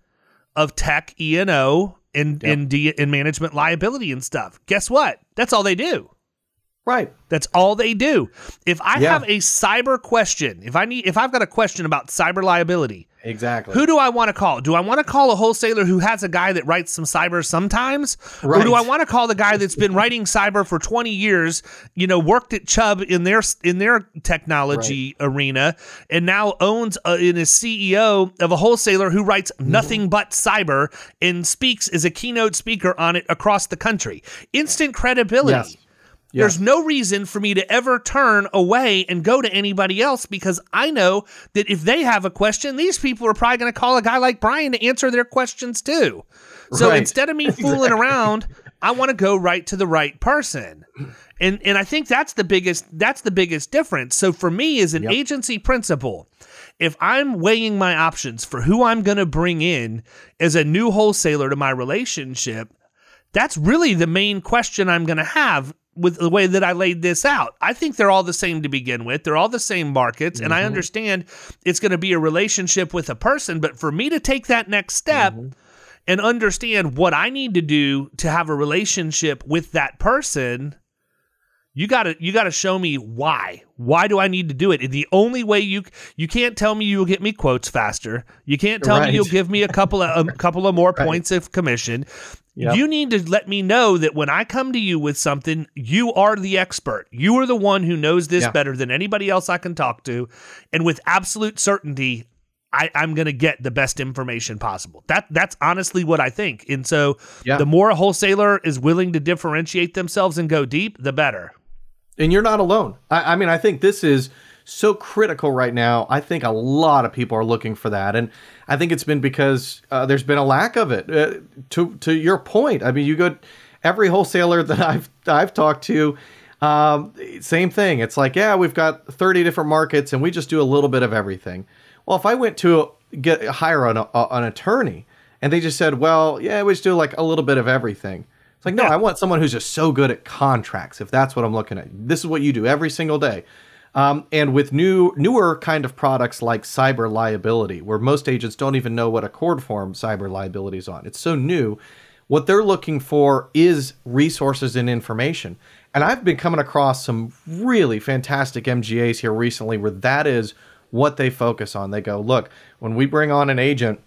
of tech E and O and and, D, and management liability and stuff. Guess what? That's all they do. Right. That's all they do. If I Yeah. have a cyber question, if I need if I've got a question about cyber liability, Exactly. who do I want to call? Do I want to call a wholesaler who has a guy that writes some cyber sometimes? Or do I want to call the guy that's been writing cyber for 20 years, you know, worked at Chubb in their in their technology arena and now owns a, and is CEO of a wholesaler who writes Mm-hmm. nothing but cyber and speaks as a keynote speaker on it across the country. Instant credibility. Yes. There's no reason for me to ever turn away and go to anybody else because I know that if they have a question, these people are probably going to call a guy like Brian to answer their questions too. So Right. instead of me fooling around, I want to go right to the right person. And and I think that's the biggest that's the biggest difference. So for me as an agency principal, if I'm weighing my options for who I'm going to bring in as a new wholesaler to my relationship, that's really the main question I'm going to have with the way that I laid this out. I think they're all the same to begin with. They're all the same markets. And I mm-hmm. understand it's going to be a relationship with a person. But for me to take that next step mm-hmm. and understand what I need to do to have a relationship with that person, you gotta you gotta show me why. Why do I need to do it? And the only way you you can't tell me you'll get me quotes faster. You can't tell me you'll give me a couple of a couple of more points of commission. Yep. You need to let me know that when I come to you with something, you are the expert. You are the one who knows this Yeah. better than anybody else I can talk to, and with absolute certainty, I, I'm going to get the best information possible. That that's honestly what I think. And so, Yeah. the more a wholesaler is willing to differentiate themselves and go deep, the better. And you're not alone. I, I mean, I think this is so critical right now. I think a lot of people are looking for that, and I think it's been because uh, there's been a lack of it. Uh, to to your point, I mean, you go every wholesaler that I've I've talked to, um, same thing. It's like, yeah, we've got 30 different markets, and we just do a little bit of everything. Well, if I went to get hire an, a, an attorney, and they just said, well, yeah, we just do like a little bit of everything. It's like, no, I want someone who's just so good at contracts. If that's what I'm looking at, this is what you do every single day. Um, and with new, newer kind of products like cyber liability, where most agents don't even know what ACORD form cyber liability is on, it's so new. What they're looking for is resources and information. And I've been coming across some really fantastic MGAs here recently where that is what they focus on. They go, look, when we bring on an agent,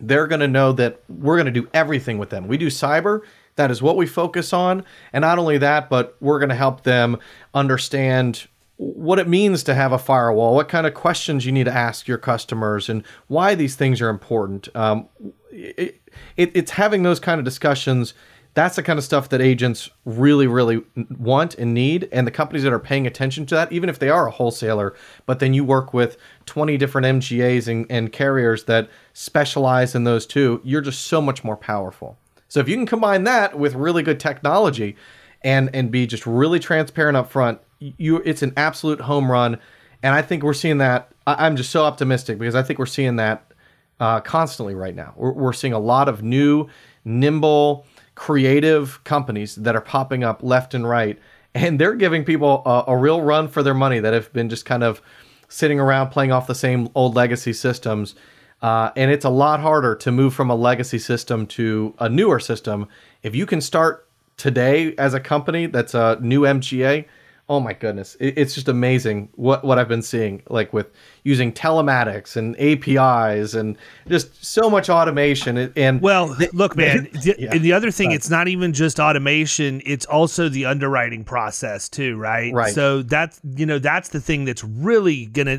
they're going to know that we're going to do everything with them. We do cyber, that is what we focus on. And not only that, but we're going to help them understand what it means to have a firewall, what kind of questions you need to ask your customers, and why these things are important. Um, it, it, it's having those kind of discussions. That's the kind of stuff that agents really, really want and need. And the companies that are paying attention to that, even if they are a wholesaler, but then you work with 20 different MGAs and, and carriers that specialize in those too, you're just so much more powerful. So if you can combine that with really good technology and and be just really transparent up front, you it's an absolute home run. And I think we're seeing that. I, am just so optimistic because I think we're seeing that uh, constantly right now. We're, we're seeing a lot of new, nimble, creative companies that are popping up left and right, and they're giving people a, a real run for their money that have been just kind of sitting around playing off the same old legacy systems uh, and it's a lot harder to move from a legacy system to a newer system. If you can start today as a company that's a new MGA, oh my goodness, it, it's just amazing what, what I've been seeing, like with using telematics and APIs and just so much automation. And, and well, look, man, the, yeah. the other thing, it's not even just automation; it's also the underwriting process too, right? Right. So that's you know that's the thing that's really gonna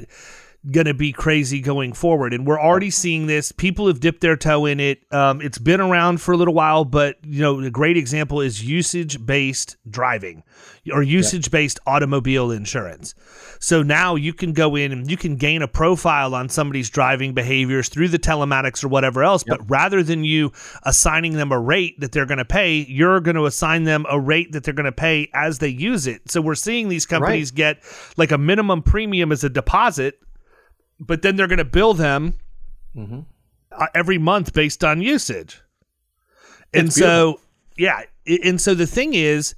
going to be crazy going forward. And we're already seeing this. People have dipped their toe in it. Um, it's been around for a little while, but you know, a great example is usage based driving or usage based automobile insurance. So now you can go in and you can gain a profile on somebody's driving behaviors through the telematics or whatever else. Yep. But rather than you assigning them a rate that they're going to pay, you're going to assign them a rate that they're going to pay as they use it. So we're seeing these companies right. get like a minimum premium as a deposit but then they're going to bill them mm-hmm. uh, every month based on usage. And so, yeah, and so the thing is,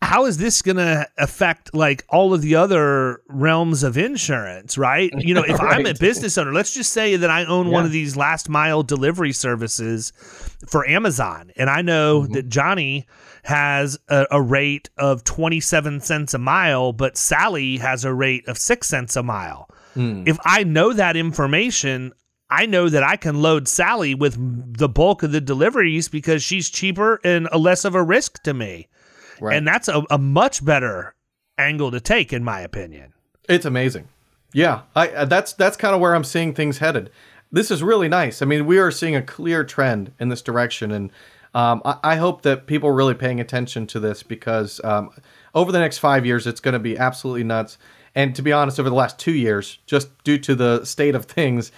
how is this going to affect like all of the other realms of insurance, right? You know, if right. I'm a business owner, let's just say that I own yeah. one of these last mile delivery services for Amazon, and I know mm-hmm. that Johnny has a, a, rate of 27 cents a mile, but Sally has a rate of 6 cents a mile. Mm. If I know that information, I know that I can load Sally with the bulk of the deliveries because she's cheaper and a less of a risk to me. Right. And that's a, a much better angle to take, in my opinion. It's amazing. Yeah, I, uh, that's that's kind of where I'm seeing things headed. This is really nice. I mean, we are seeing a clear trend in this direction, and um, I, I, hope that people are really paying attention to this because um, over the next five years, it's going to be absolutely nuts. And to be honest, over the last two years, just due to the state of things,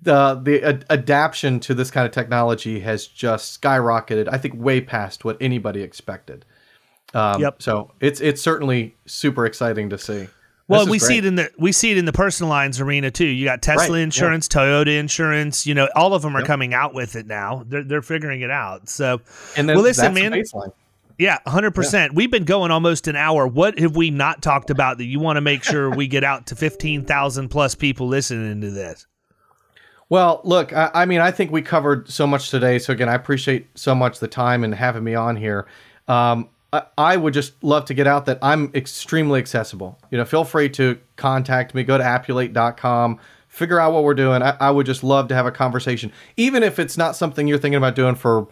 the the ad- adaptation to this kind of technology has just skyrocketed. I think way past what anybody expected. Um, yep. So it's it's certainly super exciting to see. Well, we great. see it in the we see it in the personal lines arena too. You got Tesla right. insurance, yeah. Toyota insurance. You know, all of them are yep. coming out with it now. They're they're figuring it out. So, and then well, listen, man. Yeah, 100%. Yeah. We've been going almost an hour. What have we not talked about that you want to make sure we get out to 15,000 plus people listening to this? Well, look, I, I, mean, I think we covered so much today. So, again, I appreciate so much the time and having me on here. Um, I, I would just love to get out that I'm extremely accessible. You know, feel free to contact me. Go to appulate.com figure out what we're doing. I, I, would just love to have a conversation, even if it's not something you're thinking about doing for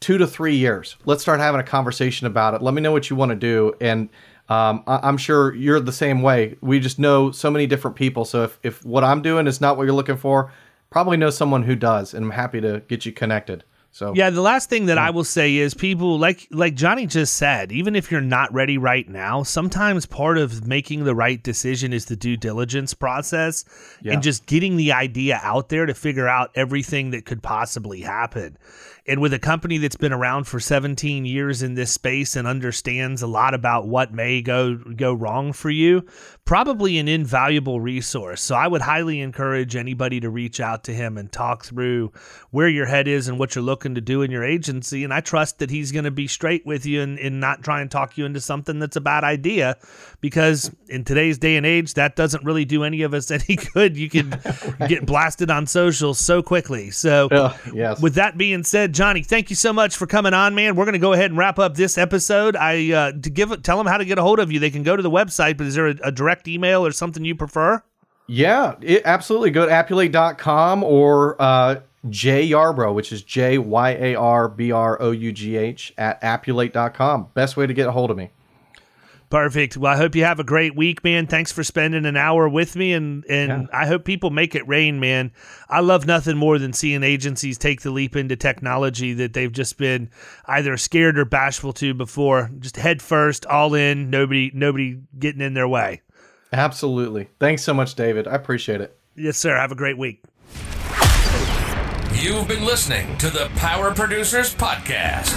two to three years. Let's start having a conversation about it. Let me know what you want to do. And um, I- am sure you're the same way. We just know so many different people. So if, if what I'm doing is not what you're looking for, probably know someone who does. And I'm happy to get you connected. So yeah, the last thing that yeah. I will say is people like like Johnny just said, even if you're not ready right now, sometimes part of making the right decision is the due diligence process yeah. and just getting the idea out there to figure out everything that could possibly happen. And with a company that's been around for 17 years in this space and understands a lot about what may go go wrong for you, probably an invaluable resource. So I would highly encourage anybody to reach out to him and talk through where your head is and what you're looking to do in your agency. And I trust that he's going to be straight with you and, and not try and talk you into something that's a bad idea because in today's day and age, that doesn't really do any of us any good. You can right. get blasted on social so quickly. So, yes. with that being said, Johnny, thank you so much for coming on, man. We're going to go ahead and wrap up this episode. I uh, to give tell them how to get a hold of you. They can go to the website, but is there a, a direct email or something you prefer? Yeah, it, absolutely. Go to appulate.com or uh, Jay Yarbrough, which is J Y A R B R O U G H at appulate.com. Best way to get a hold of me. Perfect. Well, I hope you have a great week, man. Thanks for spending an hour with me, and and yeah. I hope people make it rain, man. I love nothing more than seeing agencies take the leap into technology that they've just been either scared or bashful to before. Just head first, all in, nobody nobody getting in their way. Absolutely. Thanks so much, David. I appreciate it. Yes, sir. Have a great week. You've been listening to the Power Producers Podcast.